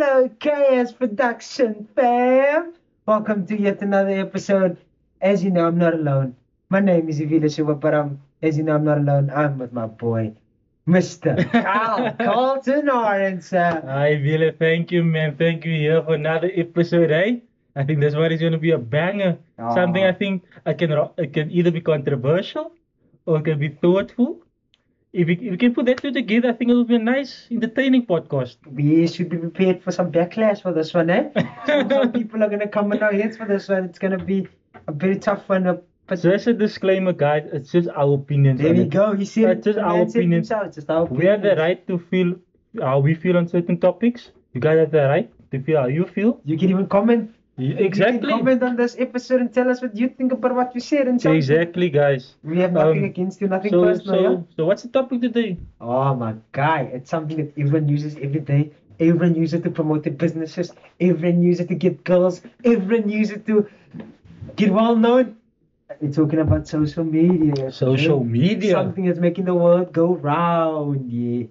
Hello, KS Production fam. Welcome to yet another episode. As you know, I'm not alone. My name is Ivila Shiva, but I'm, as you know, I'm not alone. I'm with my boy, Mr. Carl Carlton Orange. Hi, Wille. Thank you, man. Thank you here for another episode, eh? I think this one is going to be a banger. Something I think I can it can either be controversial or it can be thoughtful. If we, if we can put that two together, I think it will be a nice, entertaining podcast. We should be prepared for some backlash for this one, eh? some, some people are going to come on our heads for this one. It's going to be a very tough one. uh, But Just a disclaimer, guys. It's just our opinions. there we it. go. He said That's it. just our man said it opinions. just our We have the right to feel how we feel on certain topics. You guys have the right to feel how you feel. You can even comment. Exactly. comment on this episode and tell us what you think about what we said and Exactly, guys. We have nothing Um, against you, nothing So, personal. yeah? so, so what's the topic today? Oh my guy, it's something that everyone uses every day. Everyone uses it to promote their businesses. Everyone uses it to get girls. Everyone uses it to get well known. We're talking about social media. Social okay? media. Something that's making the world go round. Yeah.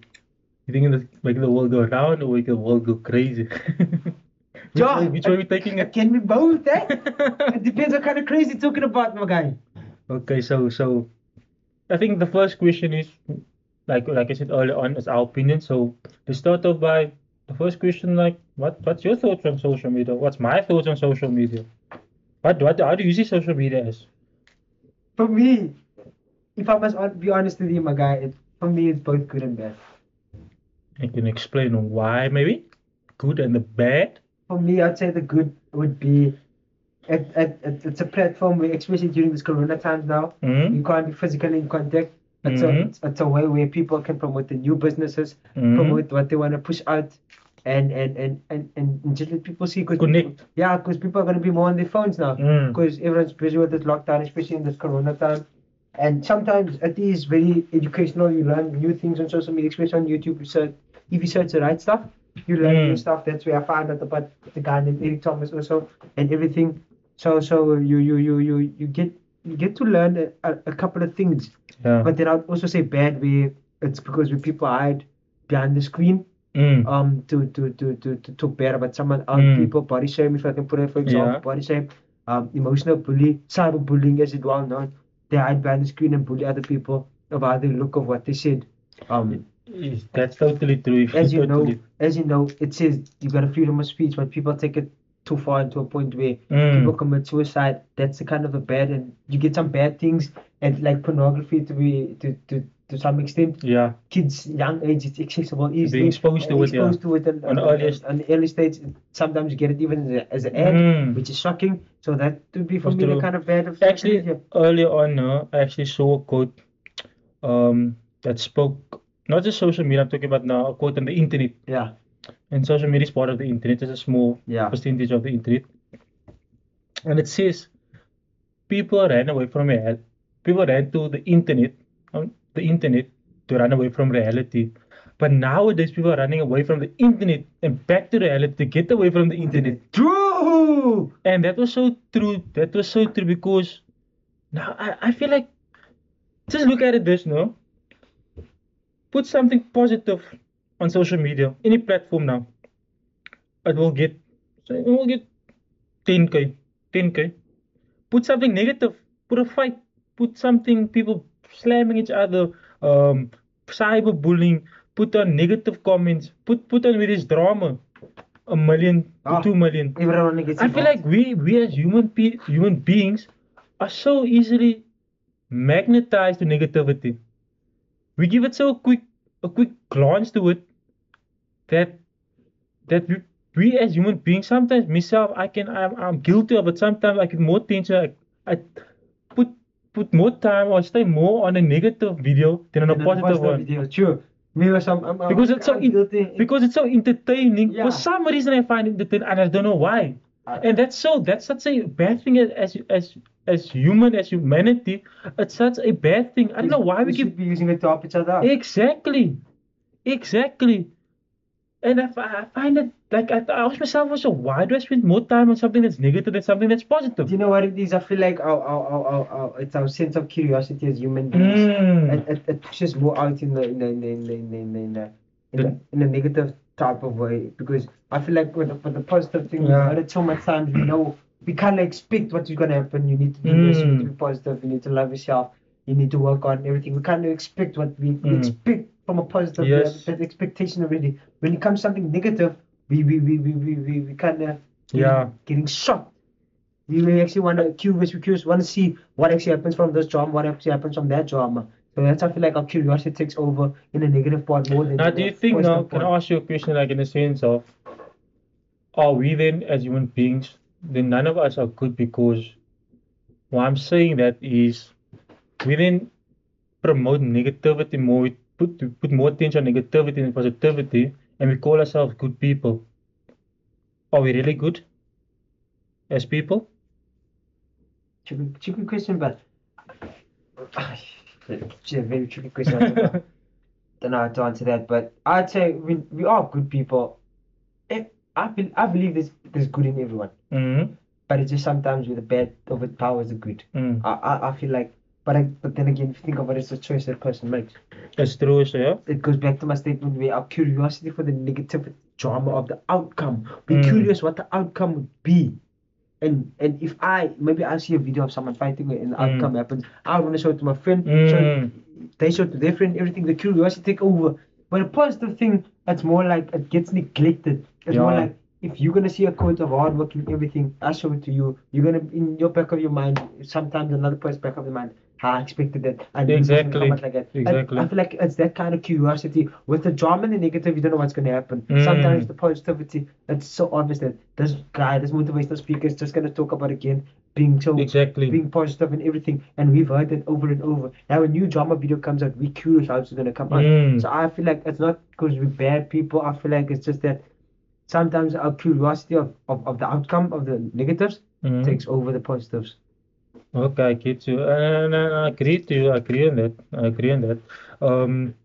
You think it's making the world go round or making the world go crazy? which, way, which way we taking It can be both, eh? it depends what kind of crazy you're talking about, my guy. okay, so so I think the first question is like like I said earlier on is our opinion. So to start off by the first question, like what what's your thoughts on social media? What's my thoughts on social media? What what how do you see social media as? For me, if I must be honest with you, my guy, it, for me, it's both good and bad. You can explain on why maybe good and the bad. For me, I'd say the good would be it, it, it, it's a platform where, especially during this corona times now, Mm? you can't be physically in contact. It's, a, Mhm. it's, it's a way where people can promote the new businesses, Mhm. promote what they want to push out, and and, and, and, and just let people see. Cause Connect. People, yeah, because people are going to be more on their phones now. Mm. Because everyone's busy with this lockdown, especially in this corona time. And sometimes it is very educational. You learn new things on social media, especially on YouTube. So if you search the right stuff, you learn Mm. new stuff. That's where I found out about the guy named Eric Thomas also and everything. So so you you you you you get you get to learn a, a, couple of things. Yeah. But then I'd also say bad where it's because when people hide behind the screen Mm. um to to to to, to talk bad about someone else Mm. people body shame if I can put it for example Yeah. body shame um emotional bully cyberbullying as it well known they hide behind the screen and bully other people about the look of what they said um Yes, That's totally true. as you know as you know it says you got a freedom of speech but people take it too far into a point where Mm. people commit suicide that's the kind of a bad and you get some bad things and like pornography to be to to to some extent Yeah. kids young age it's accessible easily Being exposed to it, yeah. exposed to it and, On the earliest- on the early stage sometimes you get it even as, an ad Mm. which is shocking so that would be for That's me the kind of bad of Actually, earlier on, uh, I actually saw a quote um, that spoke not just social media. I'm talking about now a quote on the internet. yeah And social media is part of the internet. It's a small Yeah. percentage of the internet. And it says people ran away from reality. People ran to the internet, um, the internet, to run away from reality. But nowadays, people are running away from the internet and back to reality to get away from the internet. true And that was so true. That was so true because now I, I feel like just look at it this no. Put something positive on social media, any platform now. It will get it will get 10k, 10k. Put something negative, put a fight, put something people slamming each other, um cyberbullying, put on negative comments, put put on with this drama. A million to Ah. two million. everyone gets I feel like we we as human pe- human beings are so easily magnetized to negativity. We give it so quick a quick glance to it that that we, we as human beings sometimes myself I can I'm, I'm guilty of it. Sometimes I give more attention. I, I put put more time or stay more on a negative video than on a And positive one. video true me I'm, I'm, Because it's so I'm in- because it's so entertaining. Yeah. For some reason, I find it entertaining, and I don't know why. And that's so that's such a bad thing as as as human as humanity. It's such a bad thing. I don't know why we should keep be using it to help each other out. exactly, exactly. And I, I find it like I, I ask myself also, why do I spend more time on something that's negative than something that's positive? Do you know what it is? I feel like our, our, our, our, our it's our sense of curiosity as human beings. Mm. It, it, it pushes more out in the in the in the in the, in the, in the, in the, in the negative type of way because I feel like with the, with the positive thing, Yeah. we heard it so much times. We know we can't expect what is gonna happen. You need to do this. You need to Mm. be positive. You need to love yourself. You need to work on everything. We can't expect what we, Mm. expect from a positive. Yes. We have that expectation already. When it comes to something negative, we we we we we, we, we kind of Yeah. getting shocked. We, we actually want to curious, we curious, want to see what actually happens from this drama, what actually happens from that drama. So that's I feel like our curiosity takes over in a negative part more than Now, do you think now? positive Can I ask you a question, like in the sense of, are we then as human beings? Then none of us are good because why I'm saying that is we then promote negativity more. We put put more attention on negativity than positivity, and we call ourselves good people. Are we really good as people? Tricky, tricky question, but it's a very tricky question. I don't know, don't know how to answer that, but I'd say we, we are good people. Eh, I, be, I believe there's, there's good in everyone, Mm-hmm. but it's just sometimes with the bad overpowers the good. Mm. I, I, I feel like, but I, but then again, if you think of it, it's a choice that person makes. That's true, so yeah. it goes back to my statement where our curiosity for the negative drama of the outcome. Be Mm. curious what the outcome would be. And and if I maybe I see a video of someone fighting and the Mm. outcome happens, I want to show it to my friend. Show Mm. it, they show it to their friend. Everything the curiosity take over. But a positive thing, it's more like it gets neglected. It's more like if you're gonna see a quote of hard work and everything, I show it to you. You're gonna in your back of your mind, sometimes another person's back of the mind. I expected that. I knew gonna come Exactly. out like that. And Exactly. I feel like it's that kind of curiosity. With the drama and the negative, you don't know what's going to happen. Mm. Sometimes the positivity, it's so obvious that this guy, this motivational speaker is just going to talk about again being so Exactly. being positive and everything. And we've heard it over and over. Now a new drama video comes out, we're curious how it's going to come out. Mm. So I feel like it's not because we're bad people. I feel like it's just that sometimes our curiosity of, of, of the outcome of the negatives Mm. takes over the positives. Okay, I get you. And I agree to you. I agree on that. I agree on that. Um,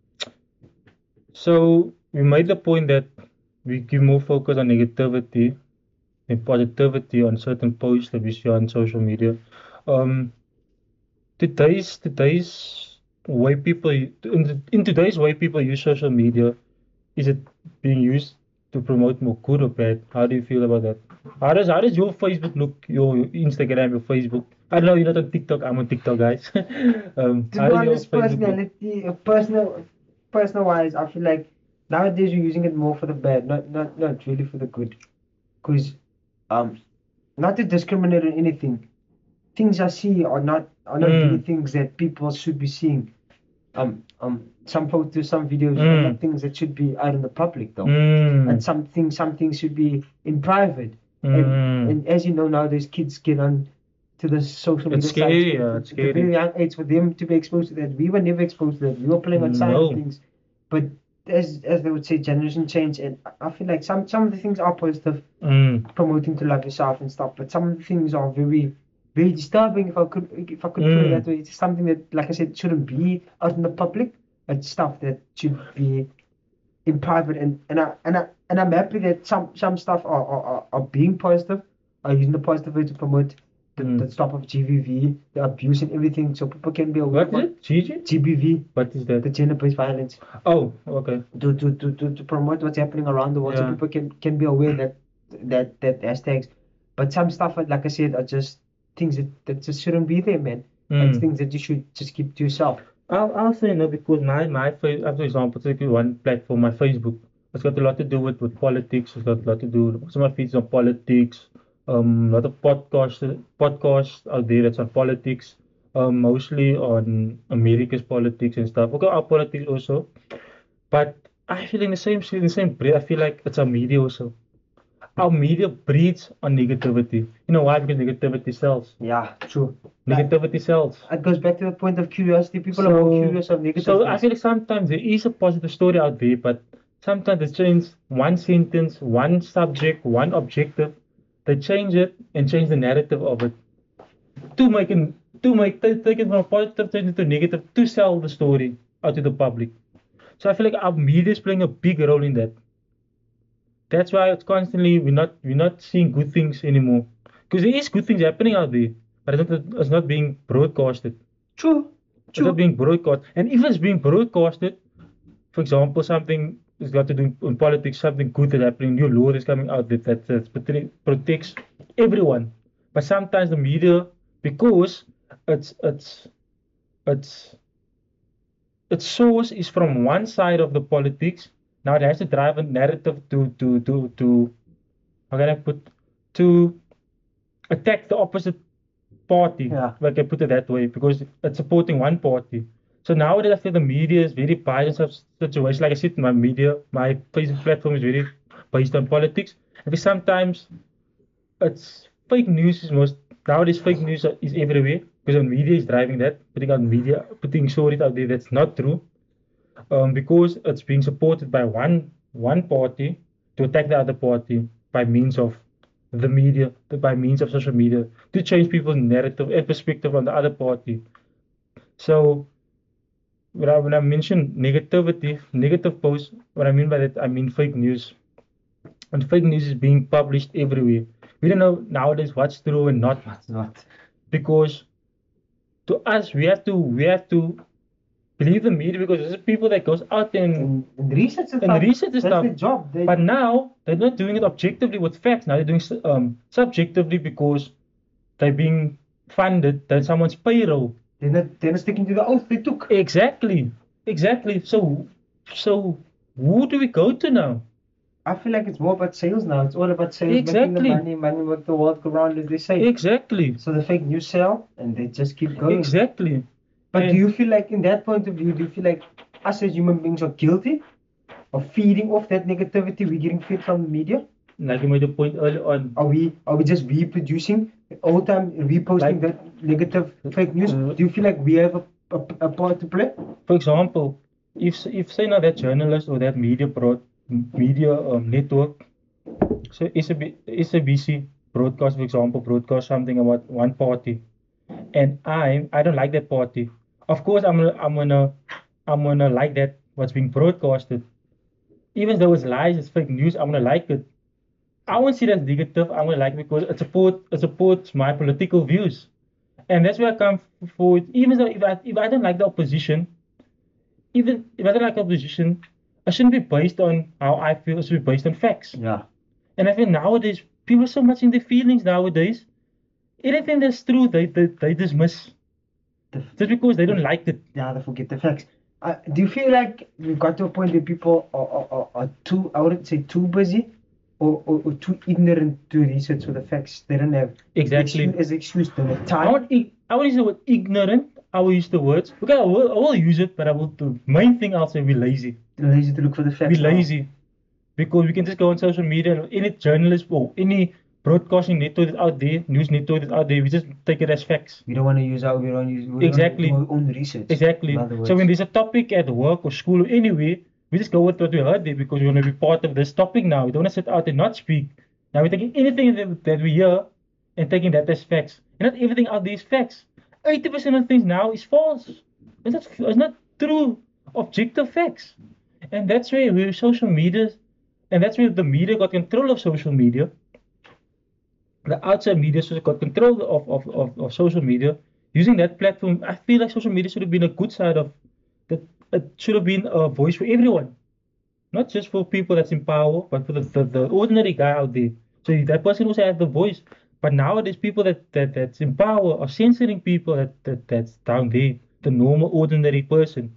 so we made the point that we give more focus on negativity than positivity on certain posts that we see on social media. Um, today's today's way people in, the- in today's way people use social media, is it being used to promote more good or bad? How do you feel about that? How does how does your Facebook look? Your Instagram, your Facebook? I don't know. You're not on TikTok. I'm on TikTok, guys. um, to be honest, Facebook look? personality, uh, personal, personal wise, I feel like nowadays you're using it more for the bad, not not not really for the good. Cause, um, not to discriminate on anything, things I see are not are not Mm. really things that people should be seeing. Um, um, some photos, some videos Mm. things that should be out in the public though. Mm, And some things, some things should be in private. mm, And, and as you know nowadays, kids get on to the social media It's scary, sites yeah, it's a very scary. young age for them to be exposed to that. We were never exposed to that. We were playing on No. things. But as as they would say, generation change, and I- feel like some some of the things are positive, mm, promoting to love yourself and stuff. But some of the things are very very disturbing. If I could if I could put it Mm. that way, it's something that, like I said, shouldn't be out in the public. It's stuff that should be in private and and I and I and I'm happy that some some stuff are are, are, being positive, are using the positive way to promote the, Mm. the stop of GBV, the abuse and everything, so people can be aware. what is it? GBV, What is the gender-based violence, Oh, okay. to to, to, to, to promote what's happening around the world, so people can can be aware that that that hashtags. But some stuff, like I said, are just things that, that just shouldn't be there, man. It's Mm. things that you should just keep to yourself. I'll, I'll say no because my my for example, take one platform, my Facebook. It's got a lot to do with, with politics. It's got a lot to do. Some of my feeds on politics. Um, a lot of podcasts podcasts out there that's on politics. Um, mostly on America's politics and stuff. Okay, our politics also. But I feel in the same in the same breath, I feel like it's our media also. Our media breeds on negativity. You know why? Because negativity sells. Yeah, true. Negativity sells. It goes back to the point of curiosity. People are more So- curious of negative So I feel like sometimes there is a positive story out there, but sometimes they change one sentence, one subject, one objective. They change it and change the narrative of it to make it to make ta- take it from a positive change it to negative to sell the story out to the public. So I feel like our media is playing a big role in that. That's why it's constantly we're not we're not seeing good things anymore because there is good things happening out there, but it's not it's not being broadcasted. True. It's not being broadcast. And if it's being broadcasted, for example, something it's got to do in politics, something good that's happening, new law is coming out that, that, that protects everyone. But sometimes the media, because it's it's it's its source is from one side of the politics, now it has to drive a narrative to to to to how can I put to attack the opposite party. Yeah. If I can put it that way, because it's supporting one party. So nowadays, I feel the media is very biased of situation. Like I said, my media, my Facebook platform is very based on politics. Think sometimes it's fake news is most nowadays fake news is everywhere because the media is driving that, putting out media, putting stories out there that's not true. Um, because it's being supported by one one party to attack the other party by means of the media, by means of social media, to change people's narrative and perspective on the other party. So when I, when I mention negativity, negative posts, what I mean by that, I mean fake news. And fake news is being published everywhere. We don't know nowadays what's true and not What's not? because to us we have to we have to believe the media because there's people that goes out there and And, research and And stuff. research That's stuff. their job. They, but now they're not doing it objectively with facts. Now they're doing um subjectively because they're being funded than someone's payroll. they're not they're not sticking to the oath they took. Exactly. Exactly. So so who do we go to now? I feel like it's more about sales now. It's all about sales, exactly. making the money, money make the world go round, as they say. Exactly. So the fake news sell, and they just keep going. Exactly. But do you feel like, in that point of view, do you feel like us as human beings are guilty of feeding off that negativity we're getting fed from the media? Like you made a point earlier on. Are we are we just reproducing all the time reposting Like- that negative fake news? Uh, do you feel like we have a, a, a part to play? For example, if if say now that journalist or that media broad media um, network, so it's a SABC broadcast, for example, broadcast something about one party, and I I don't like that party. Of course, I'm gonna I'm gonna I'm gonna like that what's being broadcasted, even though it's lies, it's fake news. I'm gonna like it. I won't see that as negative. I'm gonna like it because it support it supports my political views, and that's where I come forward. Even though if I if I don't like the opposition, even if I don't like opposition, I shouldn't be based on how I feel. It should be based on facts. Yeah. And I feel nowadays people are so much in their feelings nowadays. Anything that's true, they they, they dismiss The, just because they don't like it. yeah, they forget the facts. Uh, do you feel like we've got to a point where people are, are, are, are too, I wouldn't say too busy, or, or, or too ignorant to research for the facts? They don't have Exactly. as excuse, they don't have I time. won't, I won't use the word ignorant. I will use the words. Okay, I will, I will use it, but I will. The main thing I'll say, be lazy. Lazy to look for the facts. Be lazy, because we can just go on social media and any journalist or any broadcasting network out there, news network out there, we just take it as facts. We don't want to use our, we don't use, we don't Exactly. do our own research. Exactly. In other words. So when there's a topic at work or school or anywhere, we just go with what we heard there because we want to be part of this topic now. We don't want to sit out and not speak. Now we're taking anything that, that we hear and taking that as facts. And not everything out there is facts. 80% of things now is false. It's not, it's not true, objective facts. And that's where, where social media, and that's where the media got control of social media. The outside media so got control of, of, of, of social media. Using that platform, I feel like social media should have been a good side of that. It should have been a voice for everyone, not just for people that's in power, but for the, the, the ordinary guy out there. So that person also has the voice. But nowadays, people that, that that's in power are censoring people that, that that's down there, the normal ordinary person,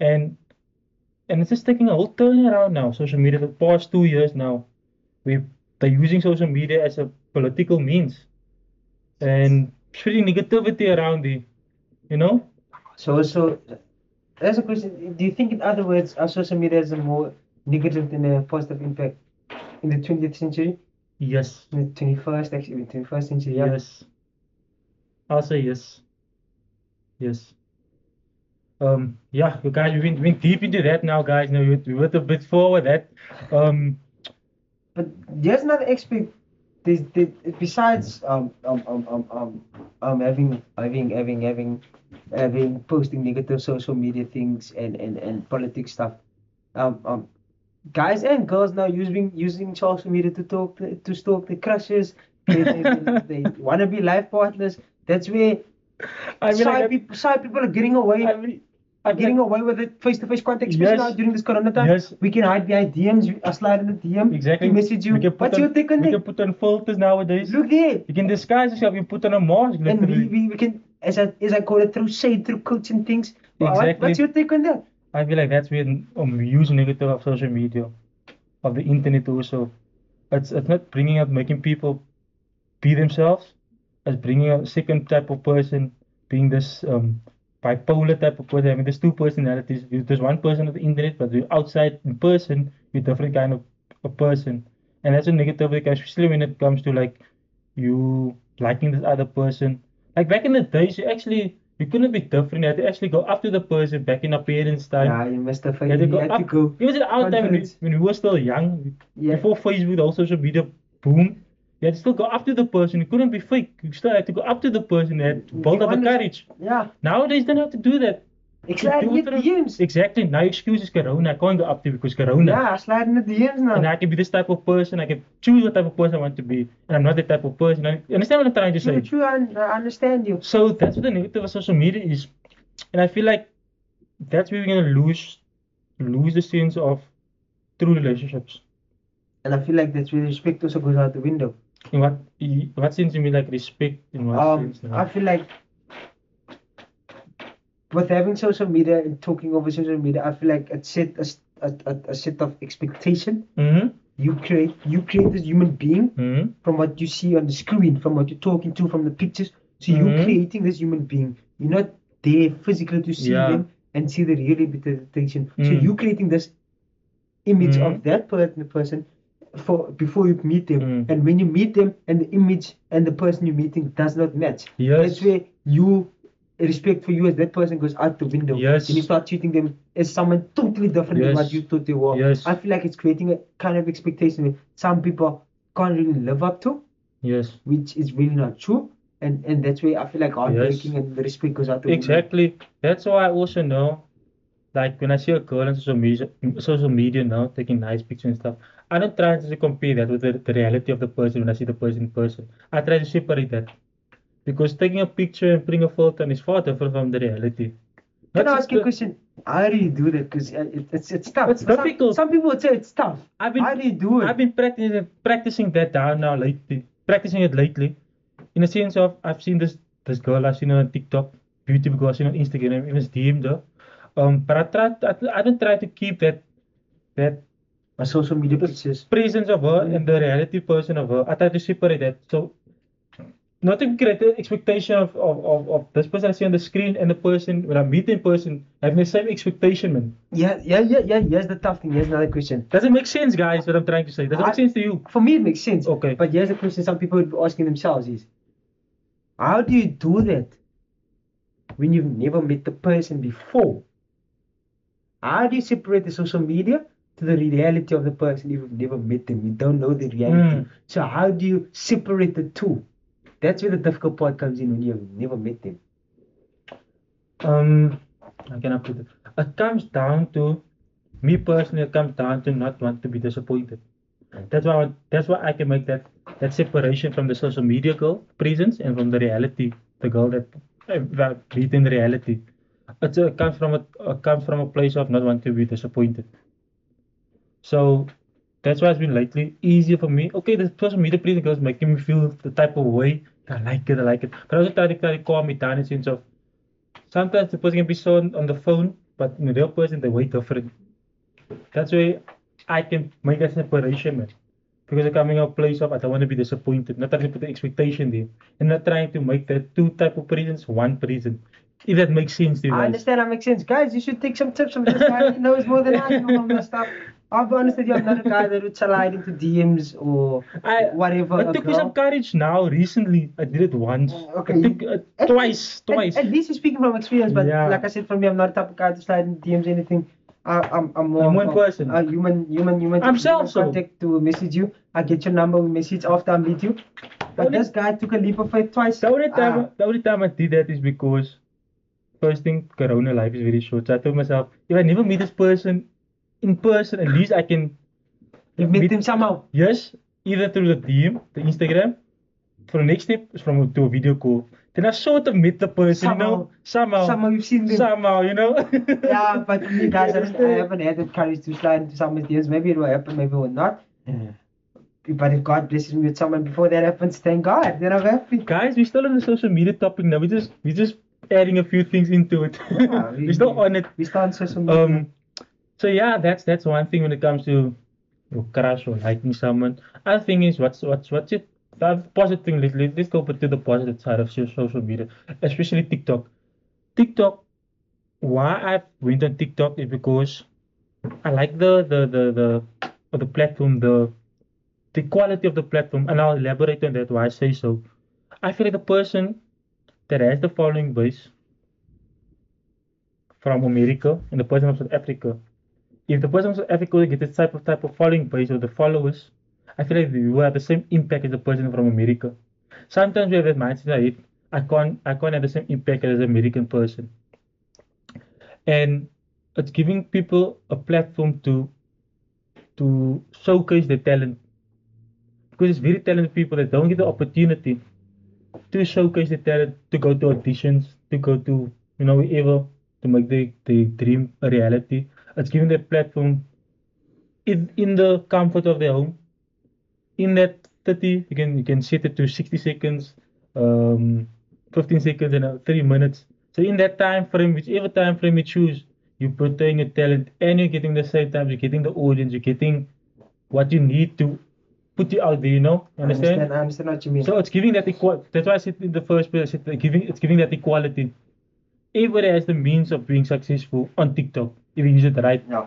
and and it's just taking a whole turn around now. Social media the past two years now, we they're using social media as a political means, and spreading negativity around there. You know? So, so that's a question. Do you think, in other words, our social media has a more negative than a positive impact in the 20th century, Yes. in the 21st, actually, in the 21st century? Yeah. Yes. I'll say yes. Yes. Um, yeah, you guys, we've been, been deep into that now, guys. Now we, we went a bit forward that. Um, But there's another aspect. There's, there, besides um, um, um, um, um, um, having, having, having, having, having posting negative social media things and, and, and politics stuff. Um, um, guys and girls now using using social media to talk to, to stalk their crushes. They, they, they, they want to be life partners. That's where I mean, shy like, people, shy people are getting away. I mean, are getting away with it face-to-face contact, especially Yes. now during this corona time. Yes. We can hide behind DMs. I slide in the DM. Exactly. To message you. We can put What's on, your take on We that? can put on filters nowadays. Look there. You can disguise yourself. You put on a mask. And we, we, we can, as I, as I call it, through shade, through coaching and things. What- Exactly. what's your take on that? I feel like that's where um, huge negative of social media, of the internet also. It's it's not bringing up making people be themselves. It's bringing a second type of person, being this um bipolar type of person, I mean, there's two personalities. There's one person on the internet, but you're outside in person, you're different kind of a person. And that's a negative, like, especially when it comes to like you liking this other person. Like back in the days, you actually you couldn't be different. You had to actually go up to the person back in our parents' time. Yeah, you missed the You had to You go had up. to go. It was in our time when we, when we were still young, Yeah. before Facebook, all social media boom. You had to still go up to the person. You couldn't be fake. You still had to go up to the person. You had to build up the courage. Yeah. Nowadays, they don't have to do that. It's You like do with it through- DMs. Exactly. Now excuse is Corona. I can't go up to because Corona. Yeah, I slide in the DMs now. And I can be this type of person. I can choose what type of person I want to be. And I'm not that type of person. I- understand what I'm trying to say? true, I, I understand you. So that's what the negative of social media is. And I feel like that's where we're gonna lose lose the sense of true relationships. And I feel like that's where respect also goes out the window. In what in what sense you mean like respect in what Um, sense now? I feel like with having social media and talking over social media, I feel like it set a a set of expectation. Mm-hmm. You create you create this human being Mm-hmm. from what you see on the screen, from what you're talking to, from the pictures. So you're Mhm. creating this human being. You're not there physically to see Yeah. them and see the real representation. So Mm. you're creating this image of that per- person for before you meet them. Mm. And when you meet them and the image and the person you're meeting does not match. Yes. That's where you respect for you as that person goes out the window. Yes. And you start treating them as someone totally different than what you thought they were. Yes. I feel like it's creating a kind of expectation that some people can't really live up to Yes. which is really not true. And and that's where I feel like heartbreaking and the respect goes out the window. Exactly. That's why I also know like when I see a girl on social media social media now taking nice pictures and stuff, I don't try to compare that with the, the reality of the person when I see the person in person. I try to separate that. Because taking a picture and putting a photo on is far different from the reality. Can I ask you a question? How do you do that? Because it, it's it's tough. It's Some- difficult. Some, people would say it's tough. I've been How do you do it? I've been practicing practicing that down now lately. Practicing it lately. In the sense of I've seen this this girl I've seen her on TikTok, beautiful girl I've seen her on Instagram, even DM'd her. Um, but I try I, I don't try to keep that that My social media pictures. presence of her and the reality person of her. I try to separate that. So not to create the expectation of, of, of, of this person I see on the screen and the person when I meet in person having the same expectation, man. Yeah, yeah, yeah, yeah. Here's the tough thing. Here's another question. Does it make sense, guys? What I'm trying to say? Does it I- make sense to you? For me, it makes sense. Okay. But here's the question some people would be asking themselves is, how do you do that when you've never met the person before? How do you separate the social media the reality of the person if you've never met them? You don't know the reality. Mm. So how do you separate the two? That's where the difficult part comes in when you've never met them. Um, how can I put it? It comes down to me personally. It comes down to not want to be disappointed. That's why I that's why I can make that that separation from the social media girl presence and from the reality, the girl that uh, that meet in reality. It's a, it comes from a it comes from a place of not wanting to be disappointed. So that's why it's been lately easier for me. Okay, the social media girl is making me feel the type of way. I like it, I like it. But I also try to, try to calm me down in the sense of sometimes the person can be so on, on the phone, but in the real person they way different. That's why I can make a separation, man. Because I'm coming out place of I don't want to be disappointed, not trying to put the expectation there, and not trying to make that two type of presence one present. If that makes sense to you I guys. understand that makes sense. Guys, you should take some tips from this guy. He knows more than I know on this stuff. I'll be honest with you, I'm not a guy that would slide into DMs or I whatever. It a took me some courage now. Recently, I did it once. Okay, took, uh, At twice, least- at- twice. At, least you're speaking from experience, but Yeah. like I said, for me, I'm not the type of guy to slide in DMs or anything. I, I'm, I'm more Human of person. A human, human, human. I'm human self-so. contact to message you. I get your number, we message after I meet you. But Only- this guy took a leap of faith twice. The only time, Ah, the only time I did that is because first thing, Corona life is very short. So I told myself, if I never meet this person in person, at least I can you met meet- him somehow. Yes, either through the DM, the Instagram. For the next step is from to a video call. then I sort of meet the person, you know, somehow, Somehow you've seen them. somehow, you know. yeah, but me guys, I, don't- I haven't had the courage to slide into someone's DMs. Maybe it will happen, maybe it will not. But if God blesses me with someone before that happens, thank God. Then I'm happy. Guys, we're still on the social media topic now. We just we just adding a few things into it. Yeah, we- we're still on it. We still on social media. Um, so yeah, that's that's one thing when it comes to your crush or liking someone. Other thing is what's what's what's it? The positive thing. Let's let- let's go to the positive side of social media, especially TikTok. TikTok. Why I went on TikTok is because I like the the the the the platform the the quality of the platform, and I'll elaborate on that why I say so. I feel like the person that has the following base from America and the person from South Africa. If the person South Africa gets this type of type of following base or the followers, I feel like we will have the same impact as the person from America. Sometimes we have that mindset that I can't I can't have the same impact as an American person. And it's giving people a platform to to showcase their talent. Because it's very talented people that don't get the opportunity to showcase their talent, to go to auditions, to go to, you know, wherever, to make their, their dream a reality. It's giving that platform in, in the comfort of their home. In that 30, you can you can set it to 60 seconds, um, 15 seconds, and uh, 30 minutes. So in that time frame, whichever time frame you choose, you're portraying your talent and you're getting the same time, you're getting the audience, you're getting what you need to put you out there, you know? I Understand? understand, I understand what you mean. So it's giving that equal. That's why I said in the first place, I said giving it's giving that equality. Everybody has the means of being successful on TikTok you use it right. yeah,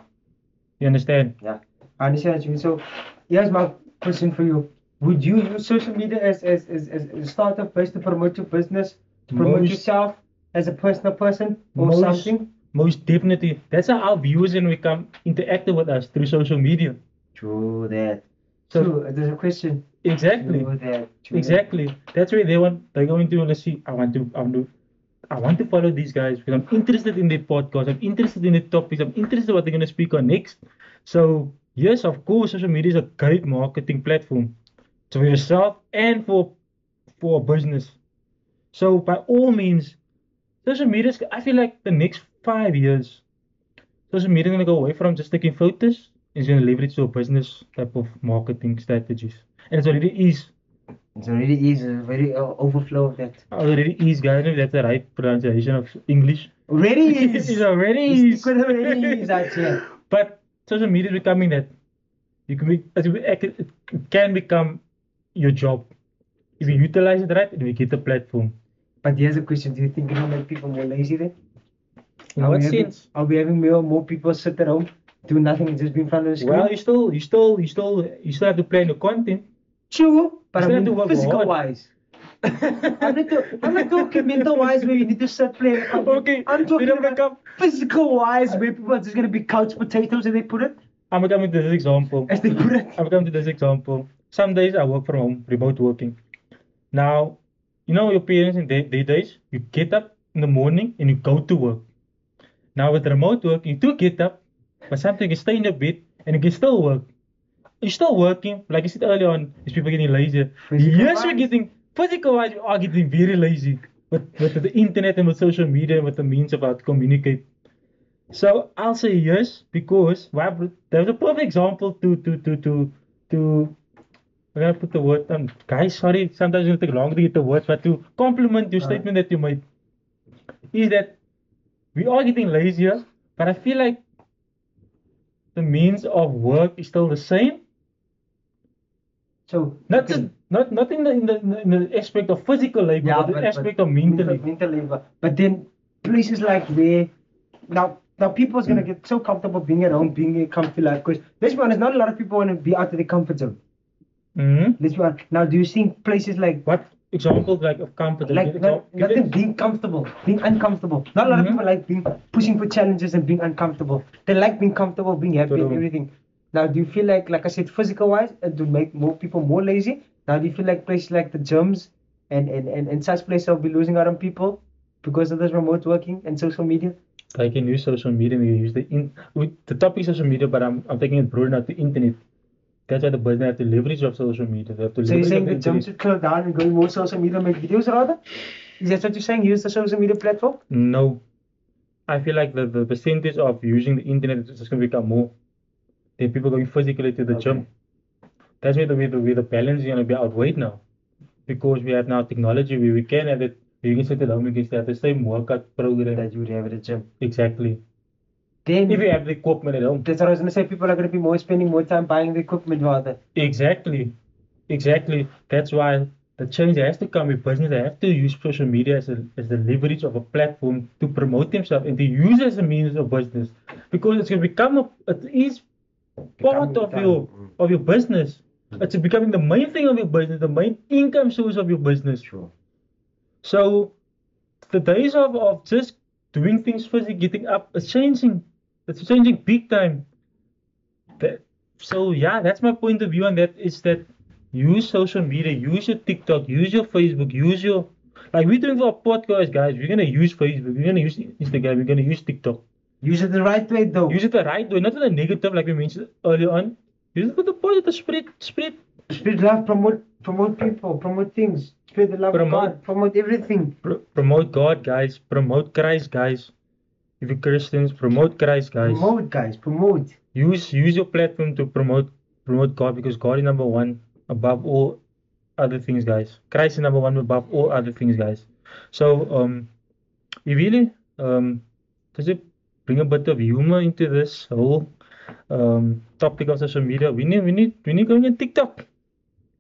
You understand? yeah. I understand you. So here's my question for you. Would you use social media as as, as, as a startup base to promote your business, to promote Most- yourself as a personal person or Most- something? Most definitely. That's how our viewers and we come interactive with us through social media. True that. So- True. Uh, there's a question. Exactly. True that. True Exactly. That's where they want. They're going to want to see. I want to. I want to. I want to follow these guys because I'm interested in their podcast. I'm interested in the topics. I'm interested in what they're going to speak on next. So yes, of course, social media is a great marketing platform. For yourself and for for business. So by all means, social media. is- I feel like the next five years, social media is going to go away from just taking photos. It's going to leverage to a business type of marketing strategies, and it's already is. It's already easy. Very uh, overflow of that. Already is, guys. I don't know if that's the right pronunciation of English. Already is. it's already It's is. already is. But social media is becoming that. You can be, it it can become your job. If you utilize it right, and we get the platform. But here's a question: Do you think it will make people more lazy then? In Are what we having- sense? Are we having more more people sit at home, do nothing, and just be in front of the screen? Well, you still, you still, you still, you still have to plan your content. True, but I mean to work physical wise. I'm not, talk- I'm not talking mental wise where you need to sit play. Okay, I'm talking about physical wise where people are just gonna be couch potatoes and they put it. I'm gonna come into this example. As they put it. I'm coming to this example. Some days I work from home, remote working. Now, you know your parents in their, their days, you get up in the morning and you go to work. Now with remote work, you do get up, but sometimes you stay in your bed and you can still work. You're still working, like I said earlier on, is people getting lazy. Physical yes, we're getting physical wise, we are getting very lazy with, with the internet and with social media and with the means of how to communicate. So I'll say yes because why there's a perfect example to to to to to I'm gonna put the word um guys sorry sometimes it's gonna take long to get the words but to compliment your Uh. statement that you made is that we are getting lazier but I feel like the means of work is still the same So not just not not in the in the in the aspect of physical labor Yeah, but the aspect but of mental labor. mental labor. But then places like where now now people's gonna get so comfortable being at home, being a comfy life. Because let's be honest, not a lot of people want to be out of their comfort zone. hmm Let's be honest. Now, do you think places like What examples like of comfort? like not, nothing being comfortable, being uncomfortable. Not a lot Mhm. of people like being pushing for challenges and being uncomfortable. They like being comfortable, being happy, and everything. Now, do you feel like, like I said, physical wise, it would make more people more lazy? Now, do you feel like places like the gyms and and and, and such places will be losing out on people because of this remote working and social media? I can use social media, we use the in the topic is social media, but I'm I'm taking it broader now to internet. That's why the business have to leverage of social media. They have to So you're saying the gyms should close down and go more social media, make videos rather? Is that what you're saying? Use the social media platform? No. I feel like the, the percentage of using the internet is just going to become more. Then people going physically to the Okay. gym. That's where the, where the, where the balance is going to be outweighed now. Because we have now technology where we can have it, we can sit at home, we can at the same workout program. That you would have at the gym. Exactly. Then If you have the equipment at home. that's what I was gonna say. People are gonna be more spending more time buying the equipment rather. Exactly. Exactly. That's why the change has to come with business. They have to use social media as a as the leverage of a platform to promote themselves and to use as a means of business. Because it's gonna become a it is part of your Mm. of your business. It's becoming the main thing of your business, the main income source of your business. Sure. So the days of, of just doing things physically, getting up, it's changing. It's changing big time. That, so yeah, that's my point of view on that is that use social media, use your TikTok, use your Facebook, use your like we're doing for our podcast, guys. We're gonna use Facebook, we're gonna use Instagram, we're gonna use TikTok. Use it the right way though. Use it the right way, not in a negative like we mentioned earlier on. Use it for the positive, spread spread Spread love, promote promote people, promote things. Spread the love Promote- of God, promote everything. Pro- promote God, guys. Promote Christ, guys. If you're Christians, promote Christ, guys. Promote guys, promote. Use use your platform to promote promote God because God is number one above all other things, guys. Christ is number one above all other things, guys. So um, you really um, does it bring a bit of humor into this whole um topic of social media? We need we need we need going on TikTok.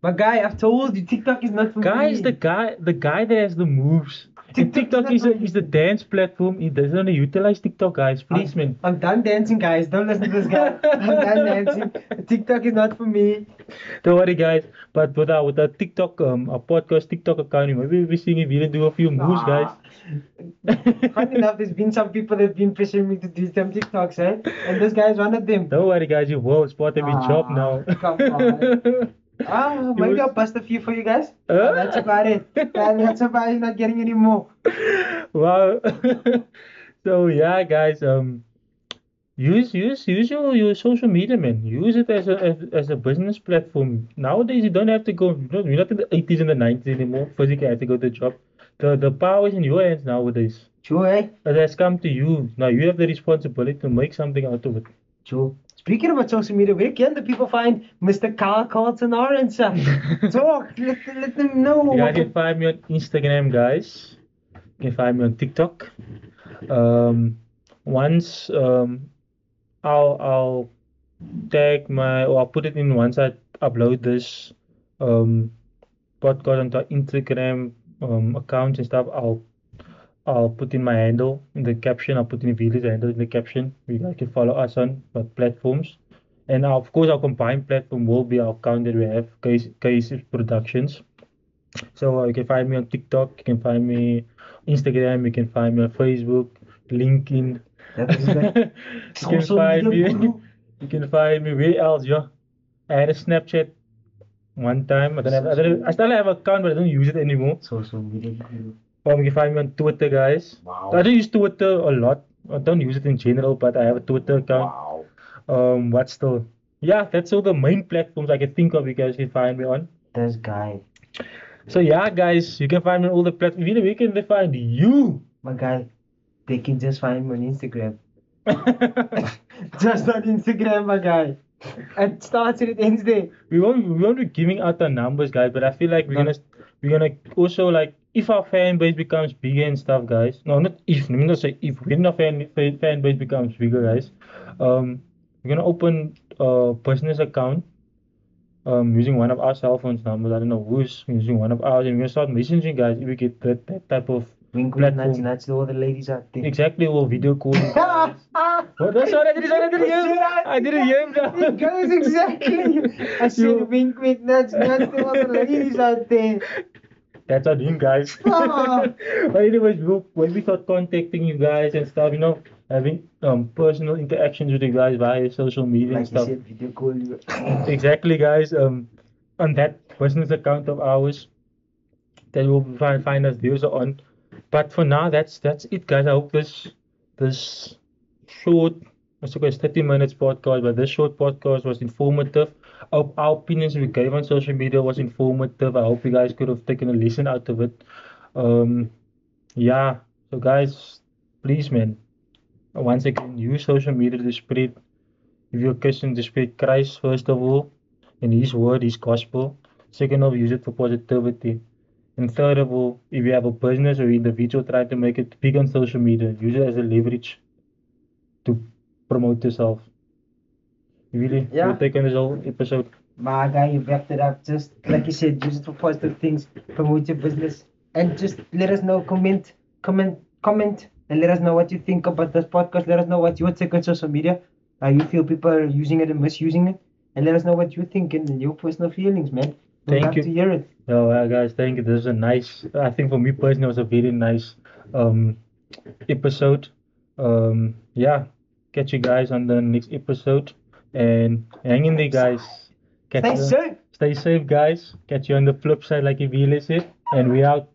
But guy, I've told you, TikTok is not for Guys, me. the guy the guy that has the moves. TikTok TikTok is a, is the dance platform. He doesn't to utilize TikTok, guys. Please, man. I'm done dancing, guys. Don't listen to this guy. I'm done dancing. TikTok is not for me. Don't worry, guys. But with our with our TikTok um our podcast TikTok account, maybe we'll be seeing if we do a few moves, guys. Funny enough, there's been some people that have been pressuring me to do some TikToks, eh? And this guy is one of them. Don't worry, guys. You will. Part of your job Ah, now. come on. Ah, maybe was- I'll bust a few for you guys. Huh? That's about it. That- That's about it. Not getting any more. wow. so yeah, guys. Um, use use use your your social media, man. Use it as a as, as a business platform. Nowadays, you don't have to go. You we're not in the 80s and the 90s anymore. Physically, have to go to the job. The the power is in your hands nowadays. Sure, eh? It has come to you. Now you have the responsibility to make something out of it. Sure. Speaking about social media, where can the people find Mr. Carl Carlton Orange? Talk. Let, let them know. You can find me on Instagram, guys. You can find me on TikTok. Um, once um, I'll I'll tag my or I'll put it in once I upload this um podcast onto Instagram um accounts and stuff. I'll I'll put in my handle in the caption. I'll put in Vili's handle in the caption. You guys can follow us on what platforms. And our, of course, our combined platform will be our account that we have, Case, Case Productions. So uh, you can find me on TikTok, you can find me Instagram, you can find me on Facebook, LinkedIn. That is good. you can find me. You can find me where else, yeah. I had a Snapchat one time. I don't have. I, don't, I still have an account, but I don't use it anymore. Social media. Guru. Or you can find me on Twitter, guys. Wow. I don't use Twitter a lot. I don't use it in general, but I have a Twitter account. Wow. Um, what's still? Yeah, that's all the main platforms I can think of. You guys can find me on. This guy. So yeah, guys, you can find me on all the platforms. We can find you. My guy. They can just find me on Instagram. Just on Instagram, my guy. It starts and it ends there. we won't we won't be giving out the numbers, guys. But I feel like we're No. gonna we're gonna also like if our fan base becomes bigger and stuff, guys. No, not if. Me not say if. When our fan fan fan base becomes bigger, guys. Um, we're gonna open a business account. Um, using one of our cell phones numbers. I don't know who's using one of ours, and we're gonna start messaging guys if we get that, that type of Wink, wink, nudge, Platform. nudge to all the ladies out there. exactly or video calling. What? No, sorry, I didn't, I didn't hear him. I didn't hear him. It goes exactly. I said You- wink, wink, nudge, nudge to all the ladies out there. That's our name, guys. Ah. but anyways, we'll, when we start contacting you guys and stuff, you know, having um personal interactions with you guys via social media and Like you stuff. said, video call you. Exactly, guys. Um, on that business account of ours, that will find find us there so on. But for now, that's that's it, guys. I hope this this short, I suppose, 30 minutes podcast, but this short podcast was informative. Our, our opinions we gave on social media was informative. I hope you guys could have taken a lesson out of it. Um, yeah. So guys, please, man. Once again, use social media to spread. If you're a Christian, to spread Christ first of all, and His word, His gospel. Second of use it for positivity. And third of all, if you have a business or individual trying to make it big on social media, use it as a leverage to promote yourself. Really, Yeah. take on this whole episode. My guy, you wrapped it up. Just like you said, use it for positive things, promote your business, and just let us know, comment, comment, comment, and let us know what you think about this podcast. Let us know what your take on social media. Uh, you feel people are using it and misusing it, and let us know what you think and your personal feelings, man. We'd Thank love you. to hear it. Oh, well, guys, thank you. This is a nice. I think for me personally, it was a very nice um episode. Um, yeah. Catch you guys on the next episode, and hang in there, guys. Catch Stay you- safe. Stay safe, guys. Catch you on the flip side, like Evila said, and we out.